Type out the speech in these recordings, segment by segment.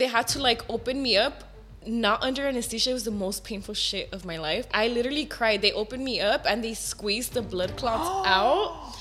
They had to like open me up. Not under anesthesia it was the most painful shit of my life. I literally cried. They opened me up and they squeezed the blood clots out.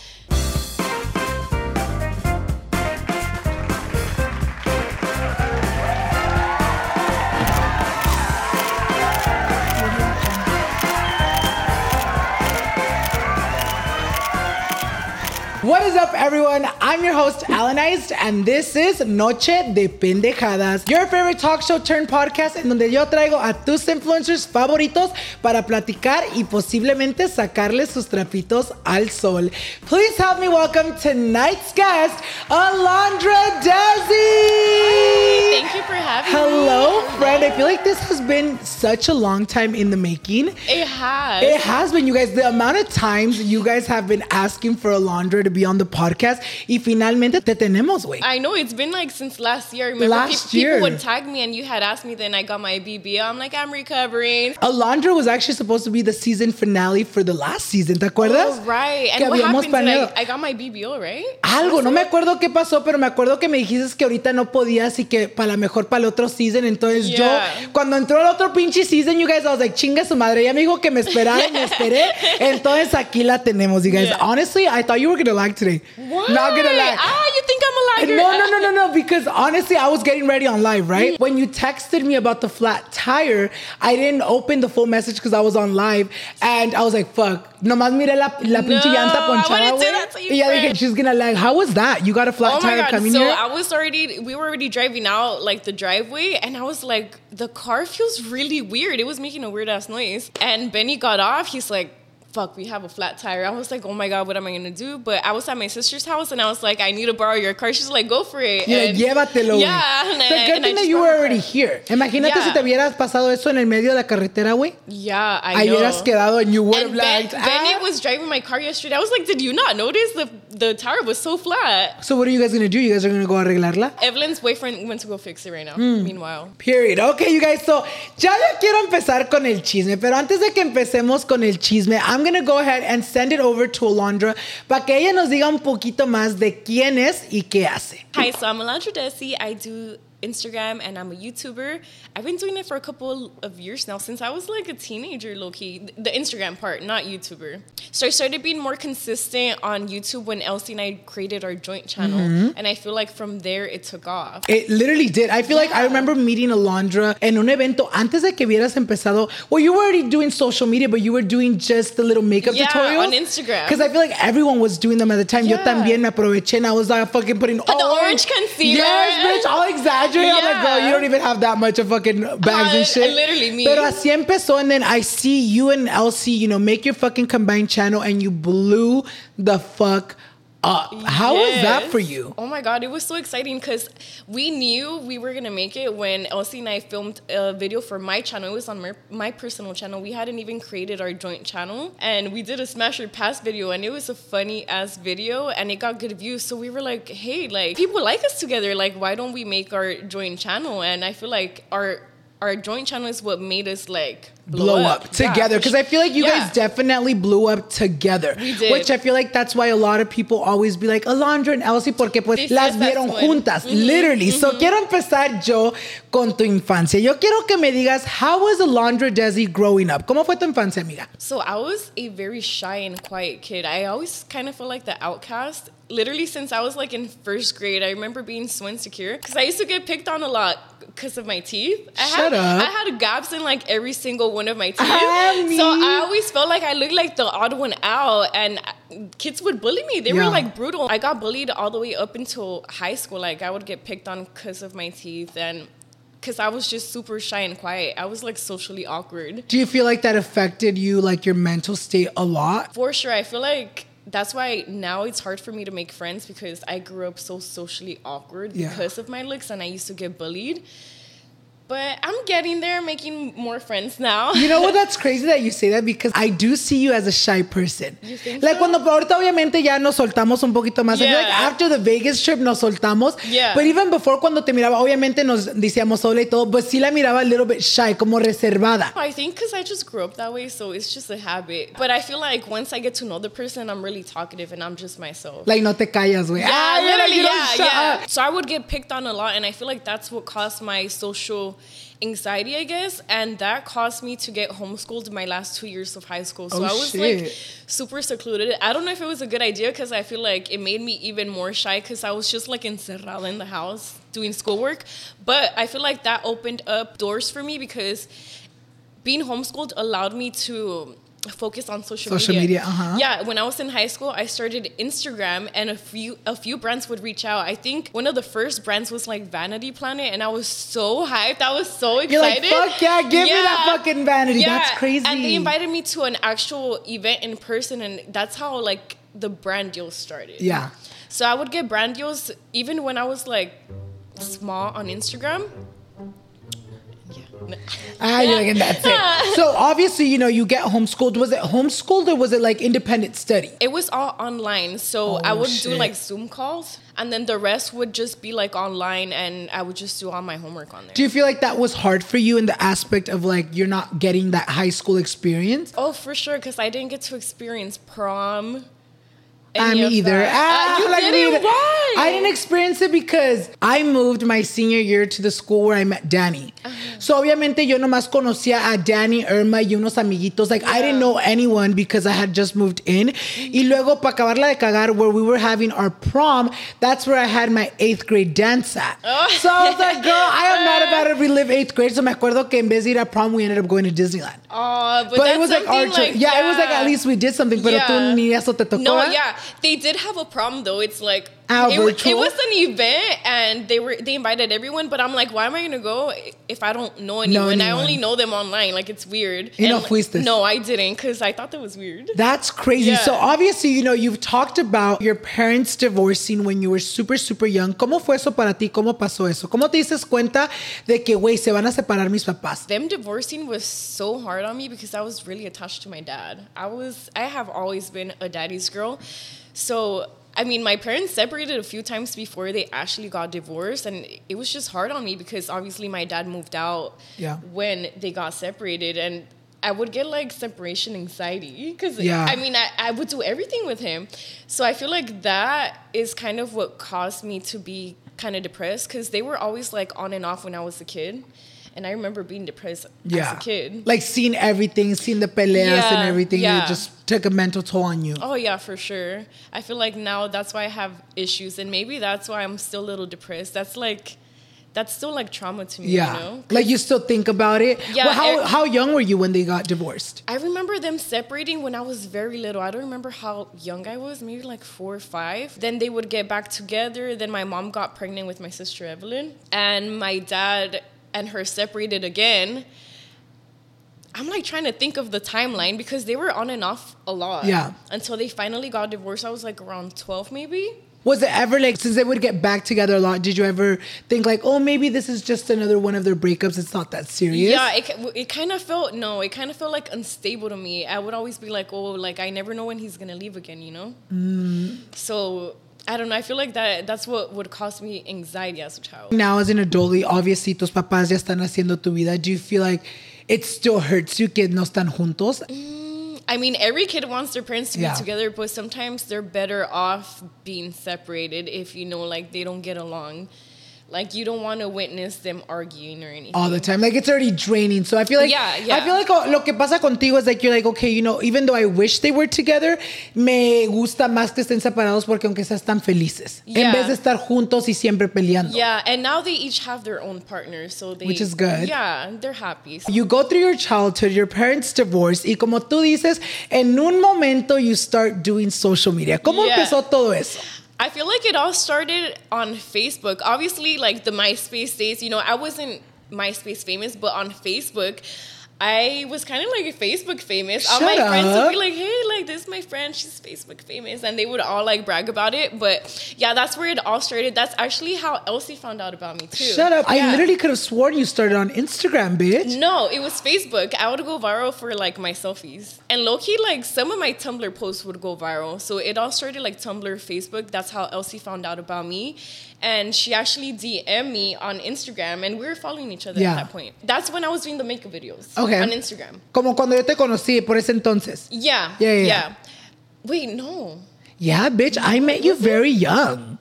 What is up, everyone? I'm your host, Alan Alannized, and this is Noche de Pendejadas, your favorite talk show turned podcast en donde yo traigo a tus influencers favoritos para platicar y posiblemente sacarles sus trapitos al sol. Please help me welcome tonight's guest, Alondra Dessy. Thank you for having Hello, me. Hello, friend. I feel like this has been such a long time in the making. It has. It has been, you guys. The amount of times you guys have been asking for Alondra to be on the podcast, y finalmente te tenemos, güey. I know it's been like since last year. Remember Last pe- year. people would tag me and you had asked me, then I got my BBL. I'm like, I'm recovering. Alondra was actually supposed to be the season finale for the last season, ¿te acuerdas? Oh, right. Que And what habíamos happened? I, I got my BBL, right? Algo, no me acuerdo qué pasó, pero me acuerdo que me dijiste que ahorita no podías y que para la mejor para el otro season. Entonces Yeah. yo, cuando entró el otro pinche season, you guys, I was like, chinga su madre. Ella me dijo que me esperara y me esperé. Entonces aquí la tenemos, you guys. Yeah. Honestly, I thought you were gonna lag today. What? Not gonna lie. Ah, you think I'm a liar? No, no, no, no, no. Because honestly, I was getting ready on live, right? When you texted me about the flat tire, I didn't open the full message because I was on live, and I was like, "Fuck." Nomás miré la, la pinche No, llanta I ponchada, wouldn't do that to you, Y ya dije, friend. she's gonna lag. How was that? You got a flat Oh my tire god! coming So here? I was already, we were already driving out like the driveway, and I was like, the car feels really weird. It was making a weird ass noise. And Benny got off. He's like, "Fuck, we have a flat tire." I was like, "Oh my god, what am I gonna do?" But I was at my sister's house, and I was like, "I need to borrow your car." She's like, "Go for it." Like, And- llévatelo. Yeah. And, The I- good and I thing that you were already here. Imagínate Yeah. si te hubieras pasado eso en el medio de la carretera, güey. Yeah, I know. hubieras quedado and you would have ben, lagged. Benny Ah. was driving my car yesterday. I was like, "Did you not notice the the tire was so flat?" So what are you guys gonna do? You guys are gonna go arreglarla? Evelyn's boyfriend went to go fix it right now. Hmm. Meanwhile. Period. Ok, you guys, so ya yo quiero empezar con el chisme, pero antes de que empecemos con el chisme, I'm gonna go ahead and send it over to Alondra para que ella nos diga un poquito más de quién es y qué hace. Hi, so I'm Alondra Dessy. I do Instagram and I'm a YouTuber. I've been doing it for a couple of years now since I was like a teenager, low key. The Instagram part, not YouTuber. So I started being more consistent on YouTube when Elsie and I created our joint channel. Mm-hmm. And I feel like from there it took off. It literally did. I feel like I remember meeting Alondra en un evento antes de que hubieras empezado. Well, you were already doing social media, but you were doing just the little makeup Yeah, tutorials on Instagram. Because I feel like everyone was doing them at the time. Yo Yeah. también me aproveché and I was like fucking putting the orange concealer. Yes, bitch, all exaggerated. I'm like, girl, you don't even have that much of fucking bags Uh, and shit. literally me. Pero así empezó, and then I see you and Elsie, you know, make your fucking combined channel, and you blew the fuck up. How was that for you? Oh my god, it was so exciting because we knew we were gonna make it when Elsie and I filmed a video for my channel. It was on my, my personal channel. We hadn't even created our joint channel, and we did a smash or pass video, and it was a funny ass video, and it got good views. So we were like, hey, like people like us together. Like, why don't we make our joint channel? And I feel like our our joint channel is what made us like blow up, Yeah, together because sure. I feel like you Yeah. guys definitely blew up together. We did. Which I feel like that's why a lot of people always be like Alondra and Elsie porque pues This las vieron juntas, mm-hmm, literally. So mm-hmm. quiero empezar yo con tu infancia. Yo quiero que me digas how was Alondra Dessy growing up? ¿Cómo fue tu infancia, amiga? So I was a very shy and quiet kid. I always kind of felt like the outcast. Literally since I was like in first grade, I remember being so insecure because I used to get picked on a lot because of my teeth. I Shut had, up. I had gaps in like every single one of my teeth. Ah, me. so I always felt like I looked like the odd one out, and kids would bully me. They Yeah. were like brutal. I got bullied all the way up until high school. Like I would get picked on because of my teeth and. Because I was just super shy and quiet. I was like socially awkward. Do you feel like that affected you, like your mental state a lot? For sure. I feel like that's why now it's hard for me to make friends because I grew up so socially awkward Yeah. because of my looks and I used to get bullied. But I'm getting there, making more friends now. You know what? That's crazy that you say that because I do see you as a shy person. You think like so? cuando ahorita obviamente ya nos soltamos un poquito más. I feel like Yeah. after the Vegas trip nos soltamos. Yeah. But even before cuando te miraba, obviamente nos decíamos hola y todo, but sí la miraba a little bit shy, como reservada. I think because I just grew up that way, so it's just a habit. But I feel like once I get to know the person, I'm really talkative and I'm just myself. Like no te callas, güey. Yeah, Ah, literally, yeah, yeah. up. So I would get picked on a lot, and I feel like that's what caused my social anxiety, I guess, and that caused me to get homeschooled my last two years of high school. So Oh, I was like super secluded. I don't know if it was a good idea because I feel like it made me even more shy because I was just like encerrada in the house doing schoolwork. But I feel like that opened up doors for me because being homeschooled allowed me to focus on social, Social media, uh-huh. Yeah, when I was in high school, I started Instagram, and a few a few brands would reach out. I think one of the first brands was like Vanity Planet, and I was so hyped. I was so excited. You're like, fuck yeah, give me that fucking vanity. That's crazy. And they invited me to an actual event in person, and that's how like the brand deal started. Yeah. So I would get brand deals even when I was like small on Instagram. Ah, you're like, and that's it. So obviously, you know, you get homeschooled. Was it homeschooled or was it like independent study? It was all online. So I Oh, would shit. do like Zoom calls and then the rest would just be like online and I would just do all my homework on there. Do you feel like that was hard for you in the aspect of like you're not getting that high school experience? oh, for sure, because I didn't get to experience prom. I any either. Ah, Uh, you like didn't? either. Why? I didn't experience it because I moved my senior year to the school where I met Danny. Uh-huh. So obviamente yo nomás conocía a Danny, Irma y unos amiguitos. Like I didn't know anyone because I had just moved in. Mm-hmm. Y luego para acabarla de cagar, where we were having our prom, that's where I had my eighth grade dance at. Oh. So I was like, girl, I am not about to relive eighth grade. So me acuerdo que en vez de ir a prom, we ended up going to Disneyland. Aw, but, But that's it was like our something choice. Yeah, it was like at least we did something, pero tú ni eso te tocó. No, yeah, they did have a problem though. It's like it, virtual? it was an event, and they were they invited everyone. But I'm like, why am I gonna go if I don't know anyone? I anyone. only know them online. Like it's weird. Y no And, fuiste. No, I didn't because I thought that was weird. That's crazy. Yeah. So obviously, you know, you've talked about your parents divorcing when you were super, super young. ¿Cómo fue eso para ti? ¿Cómo pasó eso? ¿Cómo te dices cuenta de que, güey, se van a separar mis papás? them divorcing was so hard on me because I was really attached to my dad. I was I have always been a daddy's girl. So I mean my parents separated a few times before they actually got divorced and it was just hard on me because obviously my dad moved out Yeah. when they got separated and I would get like separation anxiety because Yeah. I mean I, I would do everything with him. So I feel like that is kind of what caused me to be kind of depressed because they were always like on and off when I was a kid. And I remember being depressed Yeah. as a kid. Like seeing everything, seeing the peleas and everything, yeah. it just took a mental toll on you. Oh yeah, for sure. I feel like now that's why I have issues, and maybe that's why I'm still a little depressed. That's like, that's still like trauma to me. Yeah. You know? Like you still think about it. Yeah, Well, how, it- how young were you when they got divorced? I remember them separating when I was very little. I don't remember how young I was, maybe like four or five. Then they would get back together. Then my mom got pregnant with my sister Evelyn, and my dad and her separated again. I'm like trying to think of the timeline because they were on and off a lot. Yeah. Until they finally got divorced. I was like around 12 maybe. Was it ever like, since they would get back together a lot, did you ever think like, oh, maybe this is just another one of their breakups? It's not that serious? Yeah, it, it kind of felt, no, it kind of felt like unstable to me. I would always be like, oh, like I never know when he's going to leave again, you know? Mm. So I don't know. I feel like that that's what would cause me anxiety as a child. Now, as an adult, obviously, tus papás ya están haciendo tu vida. Do you feel like it still hurts you que no están juntos? Mm, I mean, every kid wants their parents to Yeah. be together, but sometimes they're better off being separated if you know, like, they don't get along. Like, you don't want to witness them arguing or anything. all the time. Like it's already draining. So I feel like Yeah, yeah. I feel like oh, lo que pasa contigo is like you're like okay, you know, even though I wish they were together, me gusta más que estén separados porque aunque sea están felices Yeah. en vez de estar juntos y siempre peleando. Yeah, and now they each have their own partners, so they Which is good. Yeah, they're happy. You go through your childhood, your parents divorce y como tú dices, en un momento you start doing social media. ¿Cómo Yeah. empezó todo eso? I feel like it all started on Facebook. Obviously, like the MySpace days, you know, I wasn't MySpace famous, but on Facebook, I was kind of like Facebook famous. Shut all my friends would be like, "Hey, like this is my friend. She's Facebook famous," and they would all like brag about it. But yeah, that's where it all started. That's actually how Elsie found out about me too. Shut up. I literally could have sworn you started on Instagram, bitch. No, it was Facebook. I would go viral for like my selfies. And low key, like some of my Tumblr posts would go viral. So it all started like Tumblr, Facebook. That's how Elsie found out about me. And she actually DM'd me on Instagram and we were following each other Yeah. at that point. That's when I was doing the makeup videos Okay. on Instagram. Como cuando yo te conocí por ese entonces. Yeah. Yeah, yeah, Yeah. yeah. Wait, no. Yeah, bitch, I met you very young.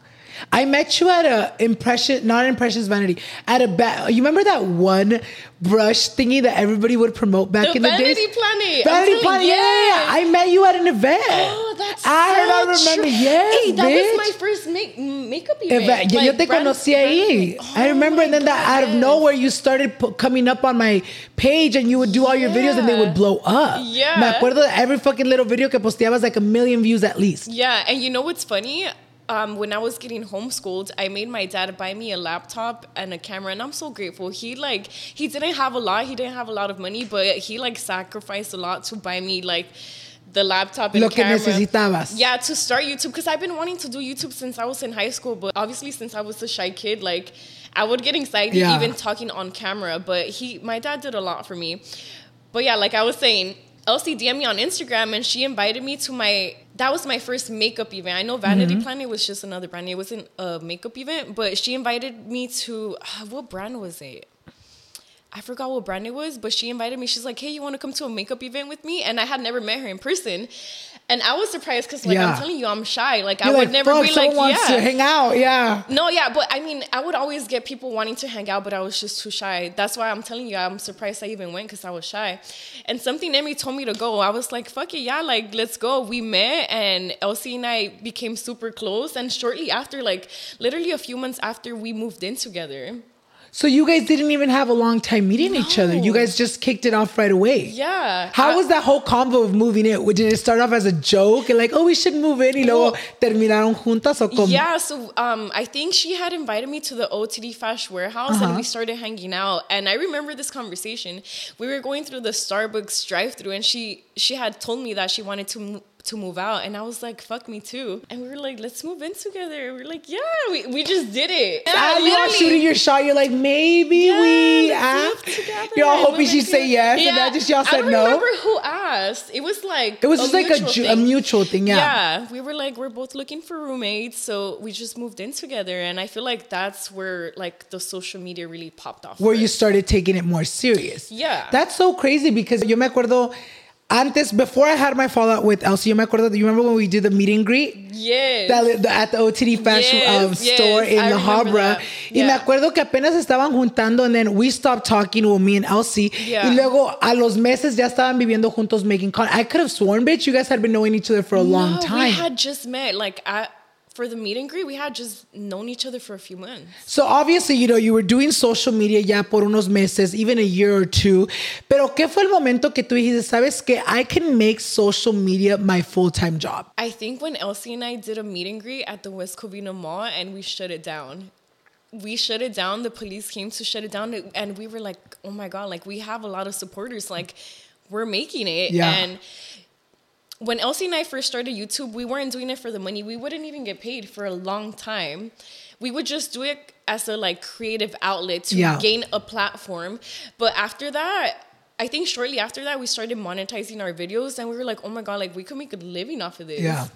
I met you at a impression, not impressions vanity, at a ba- you remember that one brush thingy that everybody would promote back The in the day. Vanity? Planet. Vanity Planet, yeah, yeah. I met you at an event. Oh, that's I so remember. true. Yes, Hey, that bitch. was my first make, makeup Eva, event. yeah, yo Like, te conocí ahí. brand- I Oh remember, and then that out of nowhere, you started pu- coming up on my page, and you would do all your videos, and they would blow up. Yeah. Me acuerdo every fucking little video que posteabas like a million views at least. Yeah, and you know what's funny? Um, when I was getting homeschooled, I made my dad buy me a laptop and a camera, and I'm so grateful. He like he didn't have a lot, he didn't have a lot of money, but he like sacrificed a lot to buy me like the laptop and Lo que camera. necesitabas. Yeah, to start YouTube because I've been wanting to do YouTube since I was in high school, but obviously since I was a shy kid, like I would get excited Yeah. even talking on camera. But he, my dad, did a lot for me. But yeah, like I was saying, Elsie DM'd me on Instagram and she invited me to my that was my first makeup event. I know Vanity Mm-hmm. Planet was just another brand. It wasn't a makeup event, but she invited me to what brand was it? I forgot what brand it was, but she invited me. She's like, "Hey, you want to come to a makeup event with me?" And I had never met her in person, and I was surprised because, like, Yeah. I'm telling you, I'm shy. Like, You're I would like, never be like, wants "Yeah." to hang out. Yeah. No, yeah, but I mean, I would always get people wanting to hang out, but I was just too shy. That's why I'm telling you, I'm surprised I even went because I was shy. And something in me told me to go. I was like, fuck it, yeah, like, let's go. We met, and Elsie and I became super close. And shortly after, like, literally a few months after, we moved in together. So you guys didn't even have a long time meeting each other. You guys just kicked it off right away. Yeah. How I- was that whole convo of moving in? Did it start off as a joke and like, oh, we should move in, y luego terminaron juntas o como? Yeah, so um, I think she had invited me to the OTD Fash warehouse and Uh-huh. we started hanging out. And I remember this conversation. We were going through the Starbucks drive-through, and she she had told me that she wanted to to move out, and I was like, "Fuck me too." And we were like, "Let's move in together." We are like, "Yeah, we, we just did it." Yeah, you are shooting your shot, you're like, maybe Yeah, we let's ask. You're all hoping she'd say yes, together. and then just y'all I said no. remember who asked. It was like It was just like a, mutual ju- a thing. mutual thing, yeah. Yeah, we were like we're both looking for roommates, so we just moved in together, and I feel like that's where like the social media really popped off. Where you started taking it more serious. Yeah. That's so crazy because yo me acuerdo antes, before I had my fallout with Elsie, yo me acuerdo, you remember when we did the meet and greet? yes, That- the- at the OTD fashion Yes, um, yes, store in I La Habra. that. Y me acuerdo que apenas estaban juntando and then we stopped talking with me and Elsie. Yeah. Y luego a los meses ya estaban viviendo juntos making content. I could have sworn, bitch, you guys had been knowing each other for a long time. We had just met like at, for the meet and greet. We had just known each other for a few months. So obviously, you know, you were doing social media ya por unos meses, even a year or two. Pero ¿qué fue el momento que tú dijiste, sabes que I can make social media my full-time job? I think when Elsie and I did a meet and greet at the West Covina Mall and we shut it down. We shut it down. The police came to shut it down, and we were like, "Oh my god! Like we have a lot of supporters. Like we're making it." Yeah. And when Elsie and I first started YouTube, we weren't doing it for the money. We wouldn't even get paid for a long time. We would just do it as a like creative outlet to Yeah. gain a platform. But after that, I think shortly after that, we started monetizing our videos, and we were like, "Oh my god! Like we could make a living off of this." Yeah.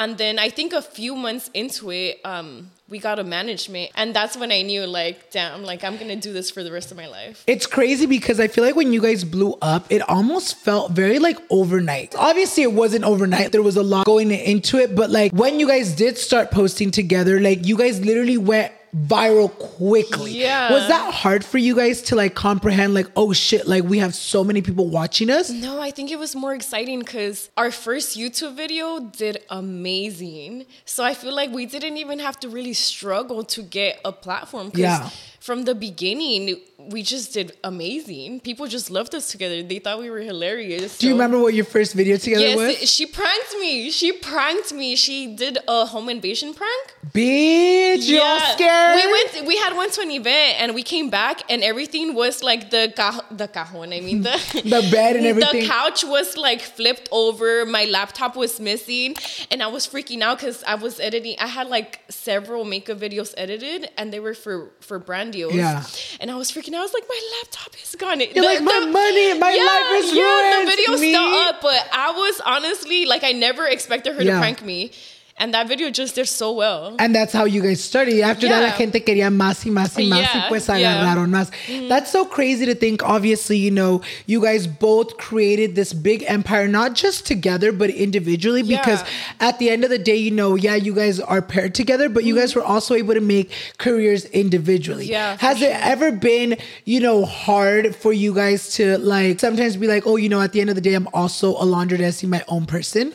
And then I think a few months into it, um, we got a management, and that's when I knew, like, damn, like I'm gonna do this for the rest of my life. It's crazy because I feel like when you guys blew up, it almost felt very like overnight. Obviously, it wasn't overnight. There was a lot going into it, but like when you guys did start posting together, like you guys literally went viral quickly. Yeah. Was that hard for you guys to like comprehend like, oh shit, like we have so many people watching us? No, I think it was more exciting because our first YouTube video did amazing. So I feel like we didn't even have to really struggle to get a platform. 'cause Yeah. From the beginning, we just did amazing. People just loved us together. They thought we were hilarious. Do you remember what your first video together Yes, was? she pranked me. She pranked me. She did a home invasion prank. Bitch, you're all scared. We went. We had went to an event and we came back and everything was like the ca- the cajon. I mean the The bed and everything. The couch was like flipped over. My laptop was missing, and I was freaking out because I was editing. I had like several makeup videos edited, and they were for for brand deals. Yeah. And I was freaking out. I was like, my laptop is gone. You're like, "My money, my life is yeah, ruined, The video's me." still up, but I was honestly like, I never expected her Yeah. to prank me. And that video just did so well. And that's how you guys started. After that, la gente quería más y más y más, y Yeah, pues yeah. agarraron más. Mm-hmm. That's so crazy to think. Obviously, you know, you guys both created this big empire, not just together, but individually. Because Yeah. at the end of the day, you know, yeah, you guys are paired together, but you mm-hmm. guys were also able to make careers individually. Yeah, Has it ever been, you know, hard for you guys to like sometimes be like, oh, you know, at the end of the day, I'm also a laundress, my own person?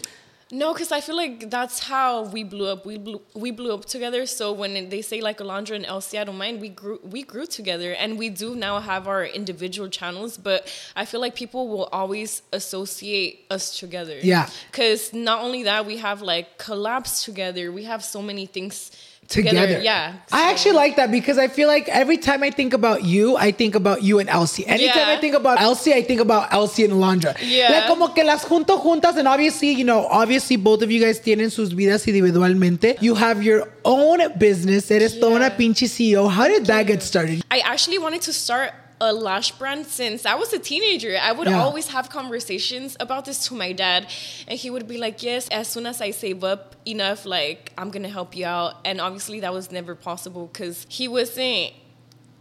No, because I feel like that's how we blew up. We blew we blew up together. So when they say like Alondra and Elsie, I don't mind. We grew we grew together, and we do now have our individual channels. But I feel like people will always associate us together. Yeah. Because not only that, we have like collabs together. We have so many things together. together. Yeah. I So- actually like that because I feel like every time I think about you, I think about you and Elsie. Anytime Yeah. I think about Elsie, I think about Elsie and Alondra. Yeah. Like como que las junto juntas and obviously, you know, obviously both of you guys tienen sus vidas individualmente. You have your own business. Eres toda una Yeah. pinche CEO. How did that get started? I actually wanted to start a lash brand since I was a teenager. I would Yeah. always have conversations about this to my dad, and he would be like, "Yes, as soon as I save up enough, like I'm gonna help you out." And obviously, that was never possible because he wasn't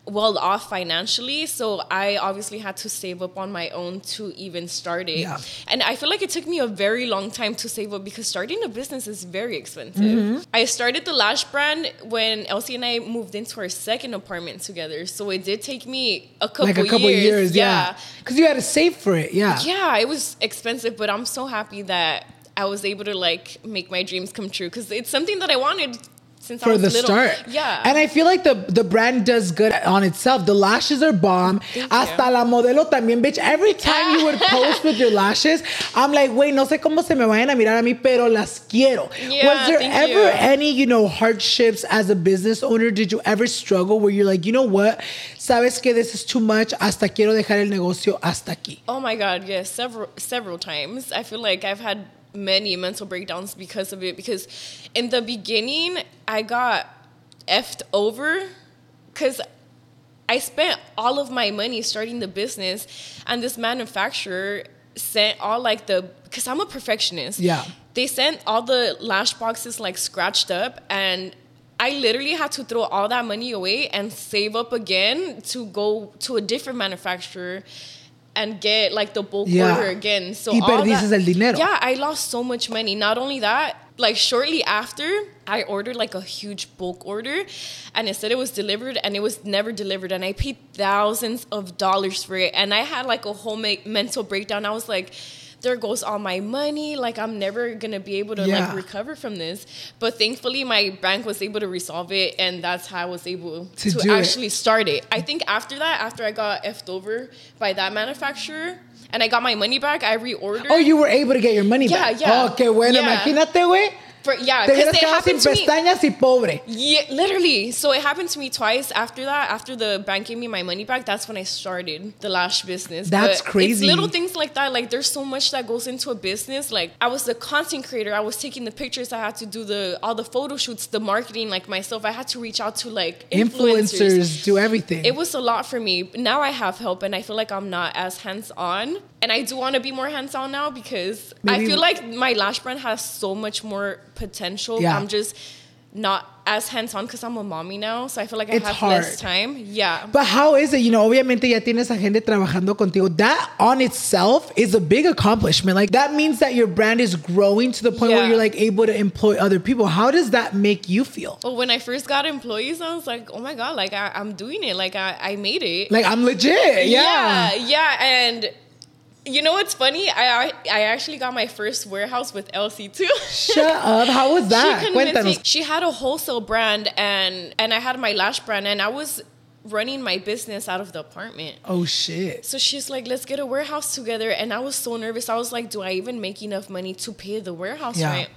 well off financially so i obviously had to save up on my own to even start it Yeah. and i feel like it took me a very long time to save up because starting a business is very expensive Mm-hmm. i started the lash brand when elsie and i moved into our second apartment together so it did take me a couple like a couple years, years, yeah. Because you had to save for it, yeah. yeah it was expensive but i'm so happy that i was able to like make my dreams come true because it's something that i wanted since I for was the little. start. yeah And I feel like the the brand does good on itself. The lashes are bomb. Thank Hasta you. la modelo también, bitch. Every time you would post with your lashes, I'm like, wait, no sé cómo se me vayan a mirar a mí, pero las quiero. Yeah, Was there ever you. any, you know, hardships as a business owner? Did you ever struggle where you're like, you know what? Sabes que this is too much. Hasta quiero dejar el negocio hasta aquí. Oh my god, yes, several several times. I feel like I've had many mental breakdowns because of it because in the beginning I got effed over cuz I spent all of my money starting the business and this manufacturer sent all like the cuz I'm a perfectionist. Yeah. They sent all the lash boxes like scratched up and I literally had to throw all that money away and save up again to go to a different manufacturer and get like the bulk Yeah. order again. So Y perdices that- el dinero. Yeah, I lost so much money. Not only that, like shortly after, I ordered like a huge bulk order, and it said it was delivered, and it was never delivered, and I paid thousands of dollars for it, and I had like a whole mental breakdown. I was like. There goes all my money. Like I'm never gonna be able to Yeah. like recover from this. But thankfully, my bank was able to resolve it, and that's how I was able To to, do it. actually start it. I think after that, after I got effed over by that manufacturer, and I got my money back, I reordered. Oh, you were able to get your money Yeah, back. yeah. Oh, qué bueno. Yeah. Imagínate, güey. For, yeah, because it quedado sin happened to me. pestañas y pobre. Yeah, literally. So it happened to me twice after that. After the bank gave me my money back, that's when I started the lash business. That's But crazy. It's little things like that. Like there's so much that goes into a business. Like I was the content creator. I was taking the pictures. I had to do the all the photo shoots, the marketing. Like myself, I had to reach out to like influencers. Influencers do everything. It was a lot for me. Now I have help, and I feel like I'm not as hands on. And I do want to be more hands on now because Maybe- I feel like my lash brand has so much more potential. Yeah. I'm just not as hands on because I'm a mommy now. So I feel like I It's have hard. less time. Yeah. But how is it? You know, obviamente ya tienes a gente trabajando contigo. That on itself is a big accomplishment. Like that means that your brand is growing to the point where you're like able to employ other people. How does that make you feel? But when I first got employees, I was like, oh my God, like I, I'm doing it. Like I, I made it. Like I'm legit. Yeah. yeah, yeah, and you know what's funny? I I actually got my first warehouse with Elsie too. Shut up. How was that? She me. She had a wholesale brand and and I had my lash brand and I was running my business out of the apartment. Oh shit. So she's like, let's get a warehouse together. And I was so nervous. I was like, do I even make enough money to pay the warehouse Yeah. rent?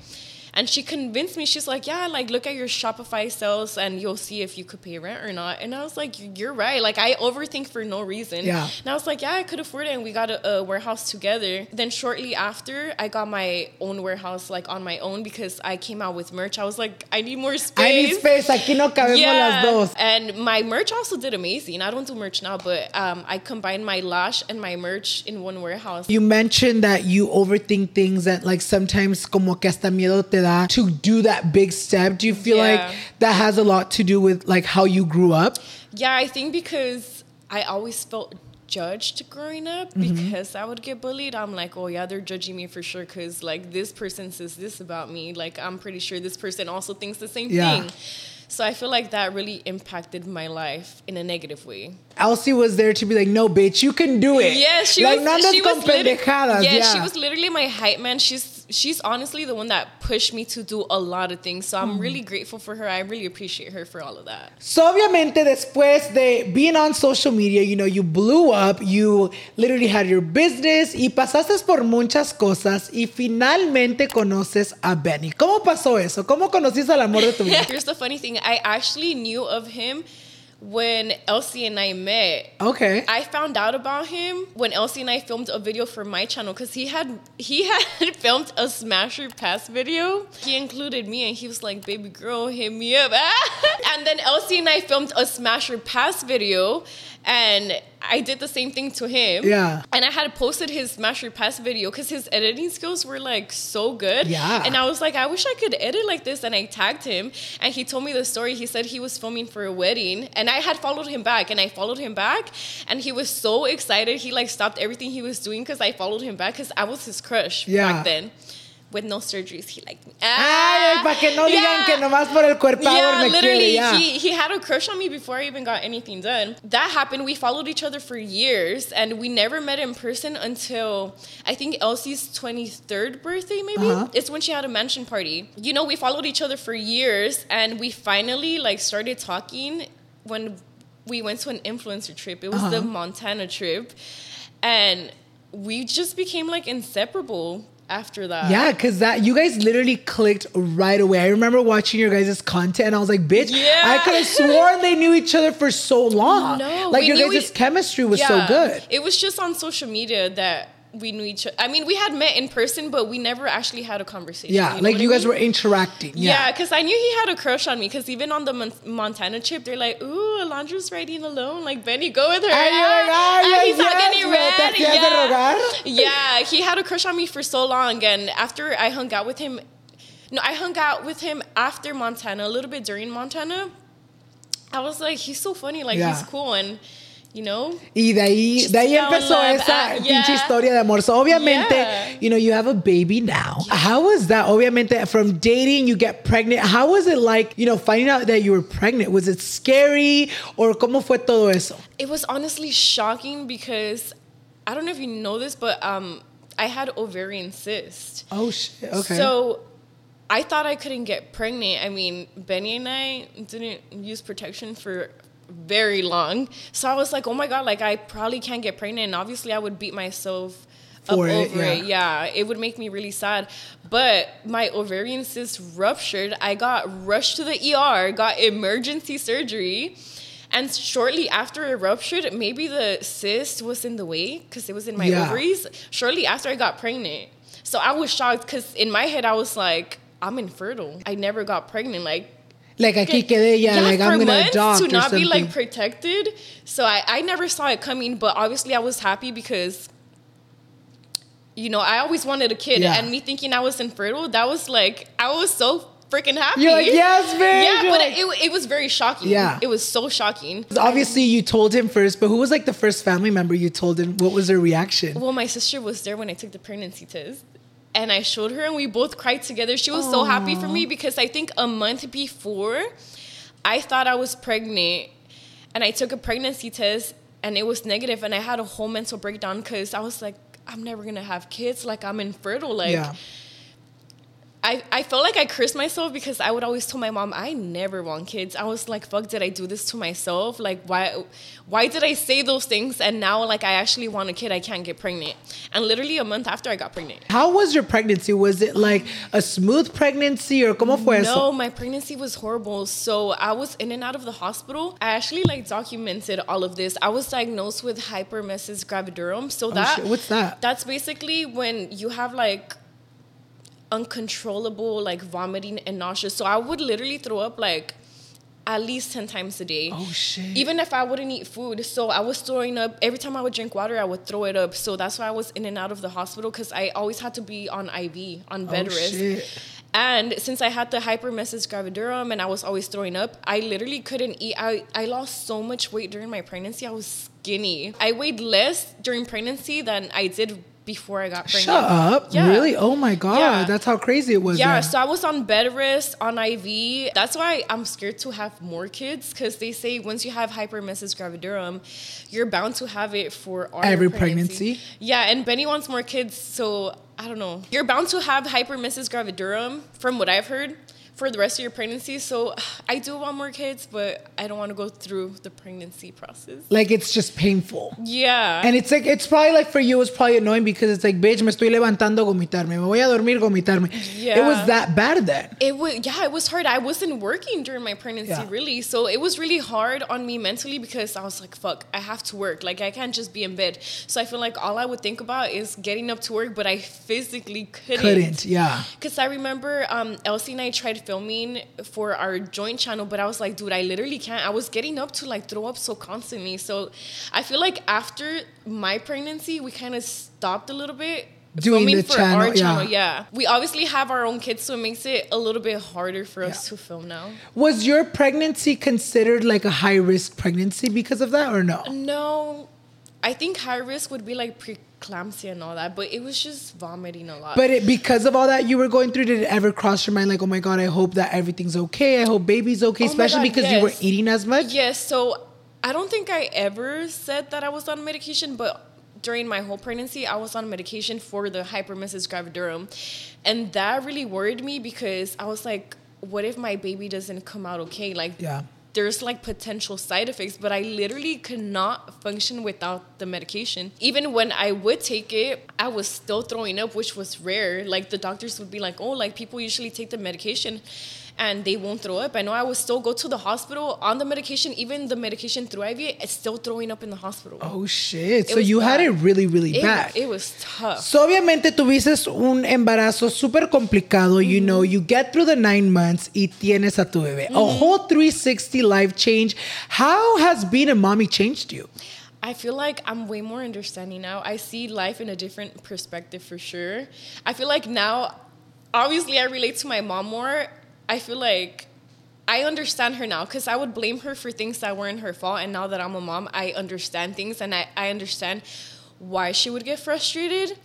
And she convinced me, she's like, yeah, like look at your Shopify sales and you'll see if you could pay rent or not. And I was like, you're right. Like I overthink for no reason. Yeah. And I was like, yeah, I could afford it. And we got a, a warehouse together. Then shortly after, I got my own warehouse, like on my own because I came out with merch. I was like, I need more space. I need space. Aquí no cabemos las dos. And my merch also did amazing. I don't do merch now, but um, I combined my lash and my merch in one warehouse. You mentioned that you overthink things that like sometimes como que hasta miedo te da to do that big step. Do you feel Yeah. like that has a lot to do with like how you grew up? Yeah, I think because I always felt judged growing up mm-hmm. because I would get bullied. I'm like, oh yeah, they're judging me for sure because like this person says this about me. Like I'm pretty sure this person also thinks the same Yeah. thing. So I feel like that really impacted my life in a negative way. Elsie was there to be like, no, bitch, you can do it. Yeah, she like, was. she was literally, yeah, Yeah, she was literally my hype man. She's she's honestly the one that pushed me to do a lot of things. So. I'm hmm. really grateful for her. I really appreciate her for all of that. So obviamente después de being on social media, you know, you blew up, you literally had your business y pasaste por muchas cosas y finalmente conoces a Benny. ¿Cómo pasó eso? ¿Cómo conociste al amor de tu vida? Here's the funny thing. I actually knew of him when Elsie and I met. Okay. I found out about him when Elsie and I filmed a video for my channel because he had he had filmed a Smash or Pass video. He included me and he was like, "Baby girl, hit me up." and then Elsie and I filmed a Smash or Pass video, and I did the same thing to him. Yeah. And I had posted his Smash or Pass video because his editing skills were like so good. Yeah. And I was like, I wish I could edit like this. And I tagged him and he told me the story. He said he was filming for a wedding and I had followed him back and I followed him back and he was so excited. He like stopped everything he was doing because I followed him back because I was his crush Yeah. back then. With no surgeries, he liked me. Ay, para que no digan Yeah. que nomás por el cuerpo Yeah, me literally, quiere, yeah. he, he had a crush on me before I even got anything done. That happened. We followed each other for years, and we never met in person until I think Elsie's 23rd birthday, maybe. Uh-huh. It's when she had a mansion party. You know, we followed each other for years, and we finally like started talking when we went to an influencer trip. It was the Uh-huh. Montana trip, and we just became like inseparable after that. Yeah, because that you guys literally clicked right away. I remember watching your guys' content and I was like, bitch, Yeah. I could have sworn they knew each other for so long. No, like your guys' e- chemistry was so good. It was just on social media that we knew each other. I mean, we had met in person, but we never actually had a conversation. Yeah, know like you I guys mean? were interacting. Yeah, Yeah. because I knew he had a crush on me. Because even on the Mon- Montana trip, they're like, "Ooh, Alondra's riding alone. Like Benny, go with her." Ay, like, Ah, ay, and he's not getting red. rogar. Yeah, he had a crush on me for so long, and after I hung out with him, no, I hung out with him after Montana, a little bit during Montana. I was like, he's so funny. Like Yeah. he's cool, and you know, Y de ahí, Just de ahí empezó esa Ah, pinche historia de amor. So obviamente, Yeah. you know, you have a baby now. How was that? Obviamente, from dating, you get pregnant. How was it like, you know, finding out that you were pregnant? Was it scary or cómo fue todo eso? it was honestly shocking because I don't know if you know this, but um, I had ovarian cyst. Oh shit. Okay. So I thought I couldn't get pregnant. I mean, Benny and I didn't use protection for very long. So I was like, oh my God, like I probably can't get pregnant. And obviously, I would beat myself up it, over it. yeah. Yeah, it would make me really sad. But my ovarian cyst ruptured. I got rushed to the ER, got emergency surgery. And shortly after it ruptured, maybe the cyst was in the way because it was in my Yeah. ovaries. Shortly after I got pregnant. So I was shocked because in my head, I was like, I'm infertile. I never got pregnant. Like, like aquí quedé ya, like for I'm gonna adopt to not be like protected. So I, I never saw it coming, but obviously I was happy because you know, I always wanted a kid Yeah. and me thinking I was infertile, that was like I was so freaking happy. You're like, "Yes, bitch." Yeah, You're but like- it, it was very shocking. Yeah. It was so shocking. Obviously, you told him first, but who was like the first family member you told him? What was their reaction? Well, my sister was there when I took the pregnancy test. And I showed her, and we both cried together. She was so happy for me because I think a month before, I thought I was pregnant, and I took a pregnancy test, and it was negative, and I had a whole mental breakdown because I was like, I'm never gonna have kids. Like I'm infertile. Like yeah. I, I felt like I cursed myself because I would always tell my mom I never want kids. I was like, fuck, did I do this to myself? Like, why why did I say those things? And now like I actually want a kid, I can't get pregnant. And literally a month after I got pregnant. How was your pregnancy? Was it like a smooth pregnancy or cómo fue eso? No, my pregnancy was horrible. So I was in and out of the hospital. I actually like documented all of this. I was diagnosed with hyperemesis gravidarum. So oh, that shit. What's that? That's basically when you have like uncontrollable like vomiting and nausea. So I would literally throw up like at least 10 times a day. Oh shit. Even if I wouldn't eat food. So I was throwing up every time I would drink water, I would throw it up. So that's why I was in and out of the hospital because I always had to be on IV, on oh, bed Oh, rest. shit. And since I had the hyperemesis gravidarum and I was always throwing up, I literally couldn't eat. I, I lost so much weight during my pregnancy. I was skinny. I weighed less during pregnancy than I did before I got pregnant. Shut up. Yeah. Really? Oh my god. Yeah. That's how crazy it was. Yeah, then. so I was on bed rest, on IV. That's why I'm scared to have more kids because they say once you have hyperemesis gravidarum, you're bound to have it for Every pregnancy? Yeah, and Benny wants more kids, so I don't know. You're bound to have hyperemesis gravidarum, from what I've heard, for the rest of your pregnancy. So I do want more kids, but I don't want to go through the pregnancy process. like it's just painful. Yeah. And it's like it's probably like for you it's probably annoying because it's like bitch me estoy levantando vomitarme me voy a dormir vomitarme. It was that bad then. It was yeah, it was hard. I wasn't working during my pregnancy Yeah. really, so it was really hard on me mentally because I was like, "Fuck, I have to work. Like I can't just be in bed." So I feel like all I would think about is getting up to work, but I physically couldn't. Couldn't, yeah. Because I remember um, Elsie and I tried filming for our joint channel, but I was like, dude, I literally can't. I was getting up to like throw up so constantly. So I feel like after my pregnancy, we kind of stopped a little bit. Doing filming the for channel, our channel, yeah. We obviously have our own kids, so it makes it a little bit harder for us to film now. Was your pregnancy considered like a high risk pregnancy because of that or no? No, I think high risk would be like preeclampsia and all that, but it was just vomiting a lot. But it, because of all that you were going through, did it ever cross your mind like, oh my god, I hope that everything's okay. I hope baby's okay, Oh especially God, because you were eating as much. Yes, so I don't think I ever said that I was on medication, but during my whole pregnancy, I was on medication for the hyperemesis gravidarum. And that really worried me because I was like, what if my baby doesn't come out okay? Like, Yeah. There's like potential side effects, but I literally could not function without the medication. Even when I would take it, I was still throwing up, which was rare. Like the doctors would be like, "Oh, like people usually take the medication and they won't throw up." I know I would still go to the hospital on the medication, even the medication through IV, it's still throwing up in the hospital. Oh shit. So was you had it really, really it, bad. it was tough. So obviamente tuviste un embarazo súper complicado, you know, mm-hmm. you get through the nine months y tienes a tu bebé. A mm-hmm. whole 360 life change. How has being a mommy changed you? I feel like I'm way more understanding now. I see life in a different perspective for sure. I feel like now, obviously, I relate to my mom more. I feel like I understand her now because I would blame her for things that weren't her fault. And now that I'm a mom, I understand things and I, I understand why she would get frustrated.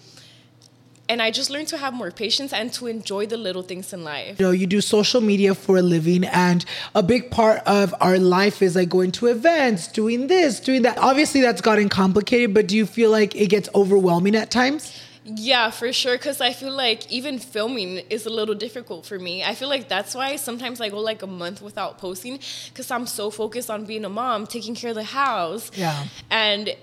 And I just learned to have more patience and to enjoy the little things in life. You know, you do social media for a living, and a big part of our life is like going to events, doing this, doing that. Obviously, that's gotten complicated, but do you feel like it gets overwhelming at times? Yeah, for sure. Because I feel like even filming is a little difficult for me. I feel like that's why sometimes I go like a month without posting because I'm so focused on being a mom, taking care of the house. Yeah. And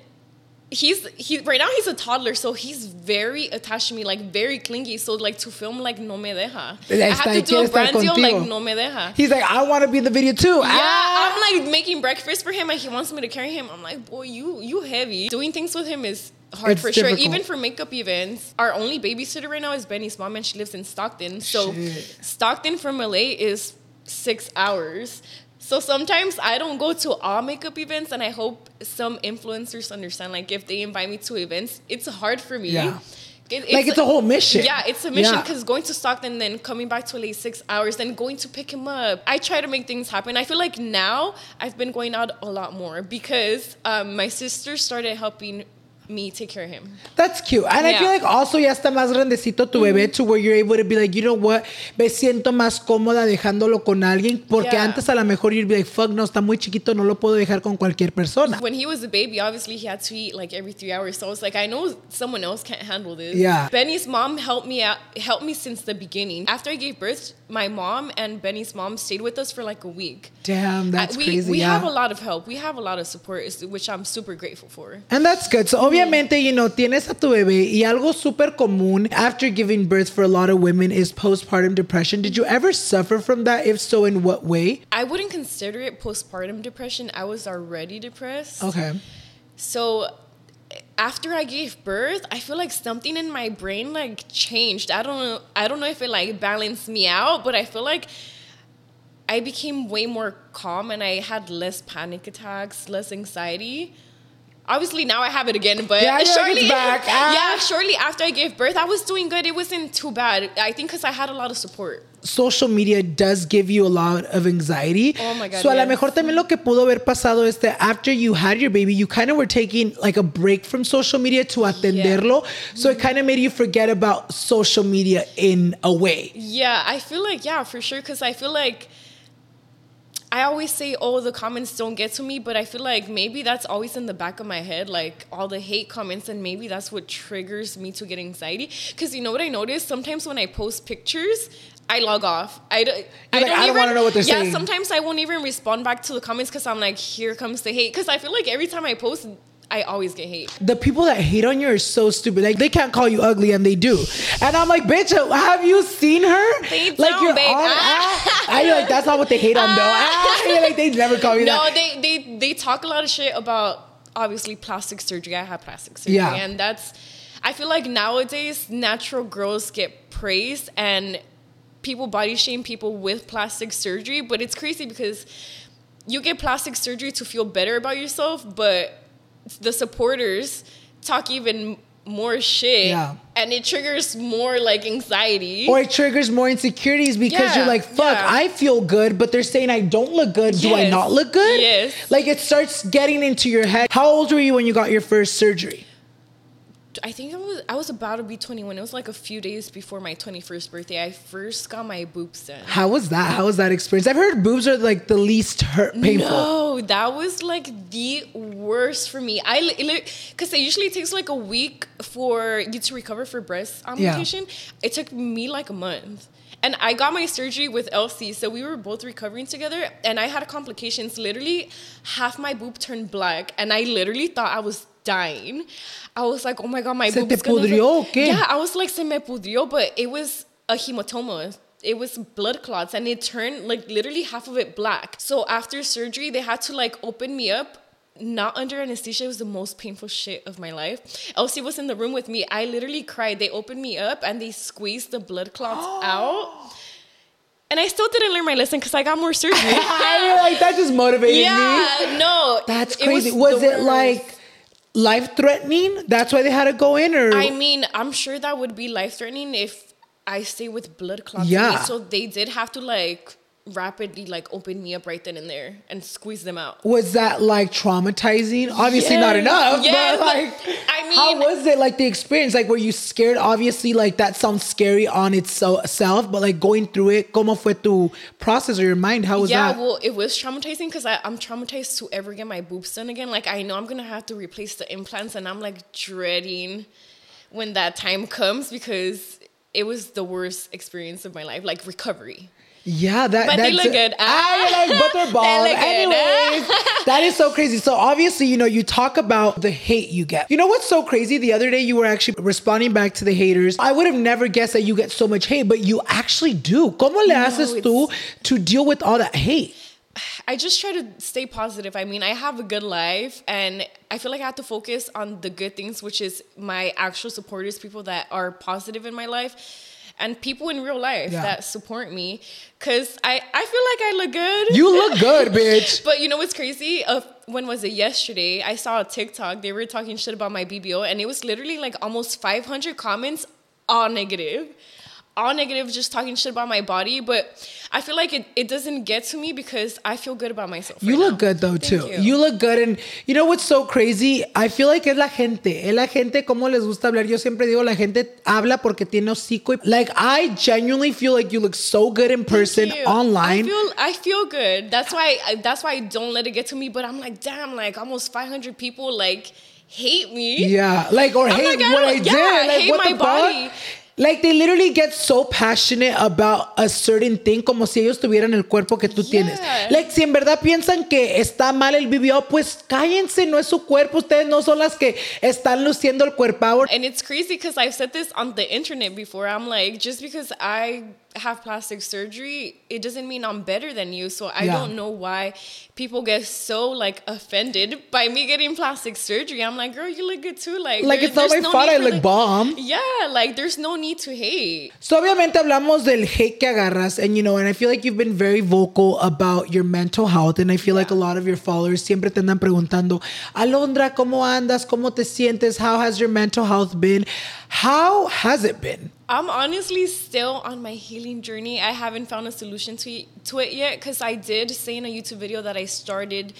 he's he right now he's a toddler, so he's very attached to me, like very clingy. So like to film like no me deja. I have to do a brand deal contigo. like no me deja. He's like, I want to be in the video too. Yeah, Ah! I'm like making breakfast for him, and he wants me to carry him. I'm like, boy, you you heavy. Doing things with him is hard It's for sure. Even for makeup events, our only babysitter right now is Benny's mom, and she lives in Stockton. So Shit. Stockton from LA is six hours. So sometimes I don't go to all makeup events, and I hope some influencers understand. Like if they invite me to events, it's hard for me. Yeah. It- Like it's a whole mission. yeah, it's a mission Yeah. because going to Stockton, then coming back to LA six hours, then going to pick him up. I try to make things happen. I feel like now I've been going out a lot more because um, my sister started helping me take care of him. That's cute. And I feel like also ya está más grandecito tu bebé mm-hmm. to where you're able to be like, you know what, me siento más cómoda dejándolo con alguien. Porque Yeah. antes a lo mejor you'd be like, fuck, no, está muy chiquito, no lo puedo dejar con cualquier persona. When he was a baby, obviously he had to eat like every three hours. So I was like, I know someone else can't handle this. Yeah. Benny's mom helped me out, helped me since the beginning. After I gave birth, my mom and Benny's mom stayed with us for like a week. Damn, that's I- we, crazy. We yeah. have a lot of help. We have a lot of support, which I'm super grateful for. And that's good. So obviamente, you know, tienes a tu bebé y algo súper común after giving birth for a lot of women is postpartum depression. Did you ever suffer from that? If so, in what way? I wouldn't consider it postpartum depression. I was already depressed. Okay. So after I gave birth, I feel like something in my brain like changed. I don't know. I don't know if it like balanced me out, but I feel like I became way more calm and I had less panic attacks, less anxiety. Obviously now I have it again, but Yeah, shortly, back. Ah. yeah, shortly after I gave birth, I was doing good. It wasn't too bad. I think because I had a lot of support. social media does give you a lot of anxiety. Oh my God, So a lo yes. mejor también lo que pudo haber pasado es that after you had your baby, you kind of were taking like a break from social media to atenderlo. Yeah. So it kind of made you forget about social media in a way. Yeah, I feel like yeah, for sure. Because I feel like I always say, "Oh, the comments don't get to me," but I feel like maybe that's always in the back of my head, like all the hate comments, and maybe that's what triggers me to get anxiety. Because you know what I notice? Sometimes when I post pictures. I log off. I don't. I like, don't, I don't even, wanna know what they're yeah, saying. sometimes I won't even respond back to the comments because I'm like, here comes the hate. Because I feel like every time I post, I always get hate. The people that hate on you are so stupid. Like they can't call you ugly and they do. And I'm like, bitch, have you seen her? They like you're babe. on ah. And you're like, that's not what they hate on though. Ah. You're like, they never call you no, that. they they they talk a lot of shit about obviously plastic surgery. I have plastic surgery, Yeah. and that's. I feel like nowadays natural girls get praised and people body shame people with plastic surgery, but it's crazy because you get plastic surgery to feel better about yourself, but the supporters talk even more shit Yeah. and it triggers more like anxiety. Or it triggers more insecurities because Yeah, you're like, fuck, yeah. I feel good, but they're saying I don't look good. Do I not look good? yes. Like it starts getting into your head. How old were you when you got your first surgery? I think I was I was about to be 21. It was like a few days before my 21st birthday. I first got my boobs done. How was that? How was that experience? I've heard boobs are like the least hurt painful. No, that was like the worst for me. I because it usually takes like a week for you to recover for breast augmentation. It took me like a month. And I got my surgery with Elsie, so we were both recovering together. And I had complications. Literally, half my boob turned black, and I literally thought I was dying. I was like, "Oh my god, my Se boob te is gonna." pudrió? Yeah, I was like, "Se me pudrió," but it was a hematoma. It was blood clots, and it turned like literally half of it black. So after surgery, they had to like open me up. Not under anesthesia. It was the most painful shit of my life. Elsie was in the room with me. I literally cried. They opened me up and they squeezed the blood clots out. And I still didn't learn my lesson because I got more surgery. I like that just motivated me. yeah, no. That's it crazy. Was, it worst. like life threatening? That's why they had to go in, or I mean, I'm sure that would be life threatening if I stay with blood clots. Yeah. So they did have to like rapidly like open me up right then and there and squeeze them out. was that like traumatizing? Obviously not enough. Yes, but like, I mean how was it like the experience? Like, were you scared? Obviously, like that sounds scary on itself, but like going through it, ¿cómo fue tu process or your mind? How was yeah, that? well, it was traumatizing because I'm traumatized to ever get my boobs done again. Like, I know I'm gonna have to replace the implants, and I'm like dreading when that time comes because it was the worst experience of my life, like recovery. Yeah, that But they that's look good. I like ah. butterball. They. Anyways, ah. that is so crazy. So obviously, you know, you talk about the hate you get. You know what's so crazy? The other day you were actually responding back to the haters. I would have never guessed that you get so much hate, but you actually do. ¿Cómo le haces it's- tú to deal with all that hate? I just try to stay positive. I mean, I have a good life and I feel like I have to focus on the good things, which is my actual supporters, people that are positive in my life. And people in real life Yeah. that support me, cause I, I feel like I look good. You look good, bitch. But you know what's crazy? Uh, when was it? Yesterday, I saw a TikTok. They were talking shit about my BBL, and it was literally like almost 500 comments, all negative, all negative, just talking shit about my body. But I feel like it, it doesn't get to me because I feel good about myself. You right look now. good though Thank too. you. You. look good and you know what's so crazy? I feel like es la gente. Es la gente como les gusta hablar. Yo siempre digo la gente habla porque tiene hocico. Like I genuinely feel like you look so good in person, online. I feel I feel good. That's why I, that's why I don't let it get to me. But I'm like, damn, like almost 500 people like hate me. Yeah, like or I'm hate like, what I did. yeah, like hate what my the fuck? Like they literally get so passionate about a certain thing como si ellos tuvieran el cuerpo que tú tienes. Like si en verdad piensan que está mal el BBL, pues cállense, no es su cuerpo. Ustedes no son las que están luciendo el cuerpo. And it's crazy because I've said this on the internet before. I'm like, just because I have plastic surgery, it doesn't mean I'm better than you. So I Yeah. don't know why people get so like offended by me getting plastic surgery. I'm like, girl, you look good too. Like, Like there- it's not my no fault I look the- bomb. Yeah, like there's no need to hate. So obviamente hablamos del hate que agarras and you know and I feel like you've been very vocal about your mental health and I feel like a lot of your followers siempre te andan preguntando Alondra ¿cómo andas? ¿cómo te sientes? How has your mental health been? How has it been? I'm honestly still on my healing journey. I haven't found a solution to it, to it yet because I did say in a YouTube video that I started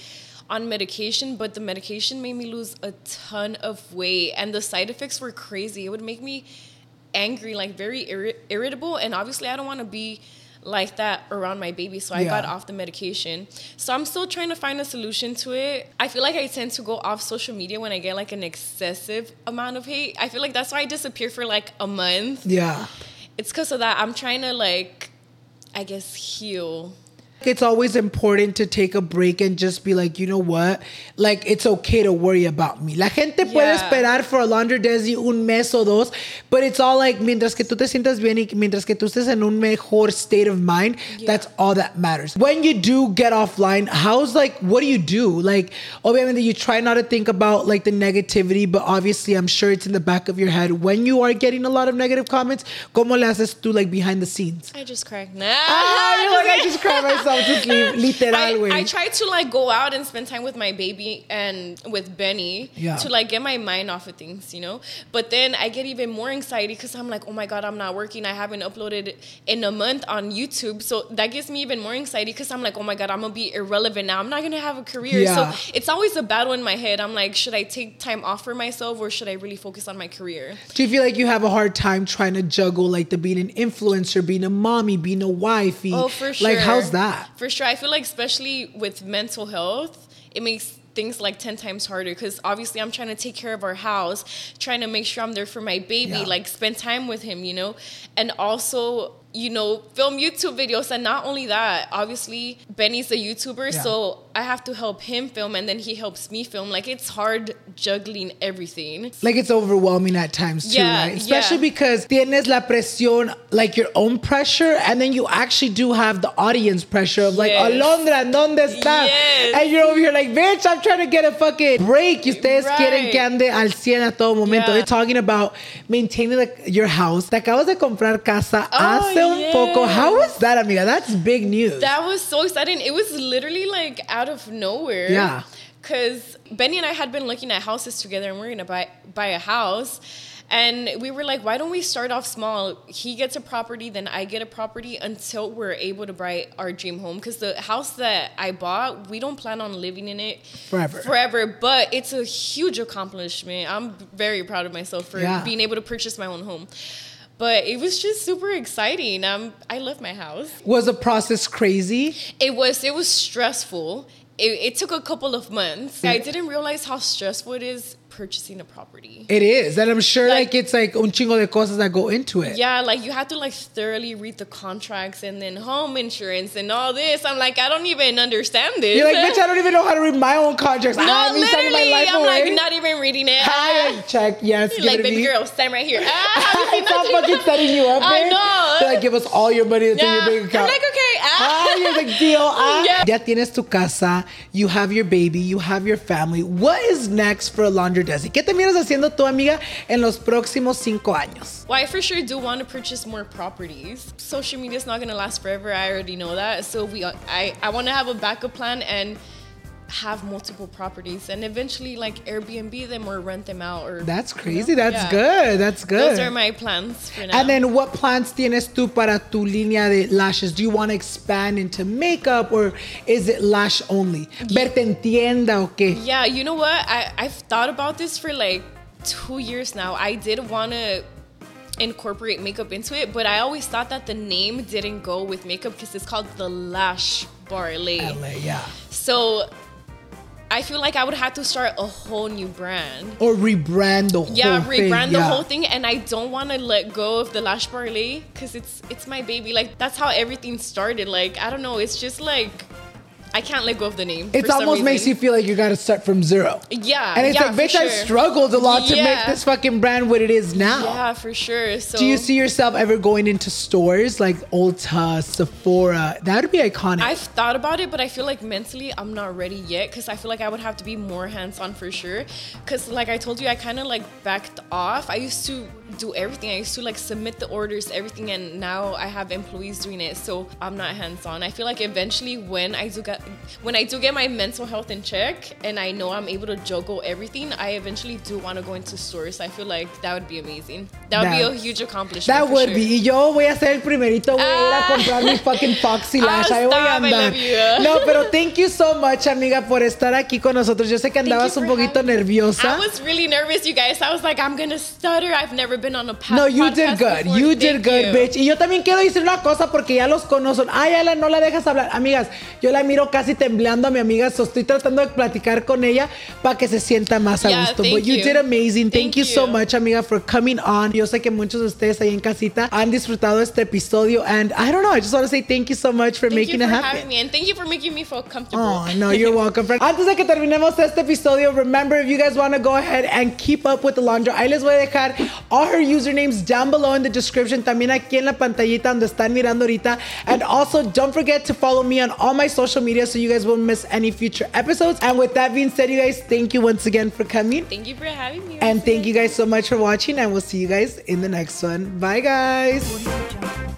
on medication, but the medication made me lose a ton of weight and the side effects were crazy. It would make me angry, like very irri- irritable, and obviously I don't want to be like that around my baby, so I Yeah. got off the medication. So I'm still trying to find a solution to it. I feel like I tend to go off social media when I get like an excessive amount of hate. I feel like that's why I disappear for like a month Yeah. it's because of that. I'm trying to like, I guess, heal. It's always important to take a break and just be like, you know what? Like, it's okay to worry about me. La gente puede esperar for Alondra Dessy un mes o dos, but it's all like, mientras que tú te sientas bien y mientras que tú estés en un mejor state of mind, that's all that matters. When you do get offline, how's like, what do you do? Like, obviamente you try not to think about like the negativity, but obviously I'm sure it's in the back of your head. When you are getting a lot of negative comments, ¿cómo le haces tú like behind the scenes? I just cried. Nah. Ah, you're like, I just cry myself to. Literal, I. I try to like go out and spend time with my baby and with Benny Yeah. to like get my mind off of things, you know. But then I get even more anxiety because I'm like, oh my god, I'm not working. I haven't uploaded in a month on YouTube, so that gives me even more anxiety because I'm like, oh my god, I'm gonna be irrelevant now. I'm not gonna have a career. Yeah. So it's always a battle in my head. I'm like, should I take time off for myself or should I really focus on my career? Do you feel like you have a hard time trying to juggle like the being an influencer, being a mommy, being a wifey? Oh, for sure. Like, how's that? For sure. I feel like, especially with mental health, it makes things like 10 times harder because obviously I'm trying to take care of our house, trying to make sure I'm there for my baby, Yeah. like spend time with him, you know? And also, you know, film YouTube videos. And not only that, obviously, Benny's a YouTuber, Yeah. so I have to help him film and then he helps me film. Like, it's hard juggling everything. Like it's overwhelming at times too, Yeah, right? Especially yeah. because tienes la presión, like your own pressure, and then you actually do have the audience pressure of like, Yes. Alondra, ¿dónde estás? Yes. And you're over here like, bitch, I'm trying to get a fucking break. Y ustedes Right. quieren que ande al 100 a todo momento. They're talking about maintaining like, your house. Te acabas de comprar casa Oh, hace un yes. poco. How is that, amiga? That's big news. That was so exciting. It was literally like out of nowhere. Yeah. Cause Benny and I had been looking at houses together and we are gonna buy buy a house. And we were like, why don't we start off small? He gets a property, then I get a property until we're able to buy our dream home. Because the house that I bought, we don't plan on living in it Forever. Forever, but it's a huge accomplishment. I'm very proud of myself for Yeah. being able to purchase my own home. But it was just super exciting. Um, I love my house. Was the process crazy? It was it was stressful. It, it took a couple of months. I didn't realize how stressful it is purchasing a property. It is. And I'm sure like, Like- it's like un chingo de cosas that go into it. Yeah, like you have to like thoroughly read the contracts and then home insurance and all this. I'm like, I don't even understand this. You're like, bitch, I don't even know how to read my own contracts. no, been signing literally, I'm away. like not even reading it. Hi, check. Yes. give like it baby me. girl, stand right here. Ah, have Stop fucking setting you up. I know. They're like, give us all your money that's Yeah. in your bank account. I'm like, okay. Ah. Ah, you're like, deal. Ah. Yeah. Ya tienes tu casa, you have your baby, you have your family. What is next for Alondra Desi? ¿Qué te miras haciendo tu amiga en los próximos cinco años? Well, I for sure do want to purchase more properties. Social media is not going to last forever. I already know that. So we, I, I want to have a backup plan and have multiple properties and eventually like Airbnb them or rent them out or That's you know? crazy. That's Yeah. good. That's good. Those are my plans for now. And then what plans tienes tú para tu línea de lashes? Do you want to expand into makeup or is it lash only? Verte en tienda o qué? Yeah, you know what? I, I've thought about this for like two years now. I did want to incorporate makeup into it, but I always thought that the name didn't go with makeup because it's called the Lash Barley. LA, yeah. So I feel like I would have to start a whole new brand. Or rebrand the Yeah, whole thing. Yeah, rebrand the yeah. whole thing, and I don't want to let go of the Lash Barley because it's it's my baby. Like that's how everything started. Like I don't know, it's just like I can't let go of the name. It almost makes you feel like you gotta start from zero. Yeah, And it's yeah, like, bitch, I struggled a lot to make this fucking brand what it is now. Yeah, for sure. So Do you see yourself ever going into stores like Ulta, Sephora? That would be iconic. I've thought about it, but I feel like mentally I'm not ready yet because I feel like I would have to be more hands on for sure. Because, like I told you, I kind of like backed off. I used to do everything, I used to like submit the orders, everything, and now I have employees doing it. So I'm not hands on. I feel like eventually when I do get when I do get my mental health in check and I know I'm able to juggle everything, I eventually do want to go into stores. I feel like that would be amazing. That would be a huge accomplishment. That would sure. be. Y yo voy a ser el primerito. Voy a ir a Ah. comprar mi fucking Foxy Lash. Ah, Ahí voy a I andar. No, pero thank you so much, amiga, por estar aquí con nosotros. Yo sé que andabas un poquito nerviosa. I was really nervous, you guys. I was like, I'm gonna stutter. I've never been on a No, you did good. before. You did Thank good, you. bitch. Y yo también quiero decir una cosa porque ya los conozco. Ay, Ala, no la dejas hablar. Amigas, yo la miro casi temblando a mi amiga. So estoy tratando de platicar con ella para que se sienta más a gusto. But you, you. did amazing. Thank, Thank you, so much, amiga, for coming on. Yo sé que muchos de ustedes ahí en casita han disfrutado este episodio. And I don't know, I just want to say thank you so much for Thank making you it for happen. having me, and thank you for making me feel comfortable. Oh, no, you're welcome, friend. Antes de que terminemos este episodio, remember if you guys want to go ahead and keep up with Alondra, ahí les voy a dejar all her usernames down below in the description, también aquí en la pantallita donde están mirando ahorita. And also, don't forget to follow me on all my social media so you guys won't miss any future episodes. And with that being said, you guys, thank you once again for coming. Thank you for having me. And thank you guys so much for watching, and we'll see you guys in the next one. Bye, guys.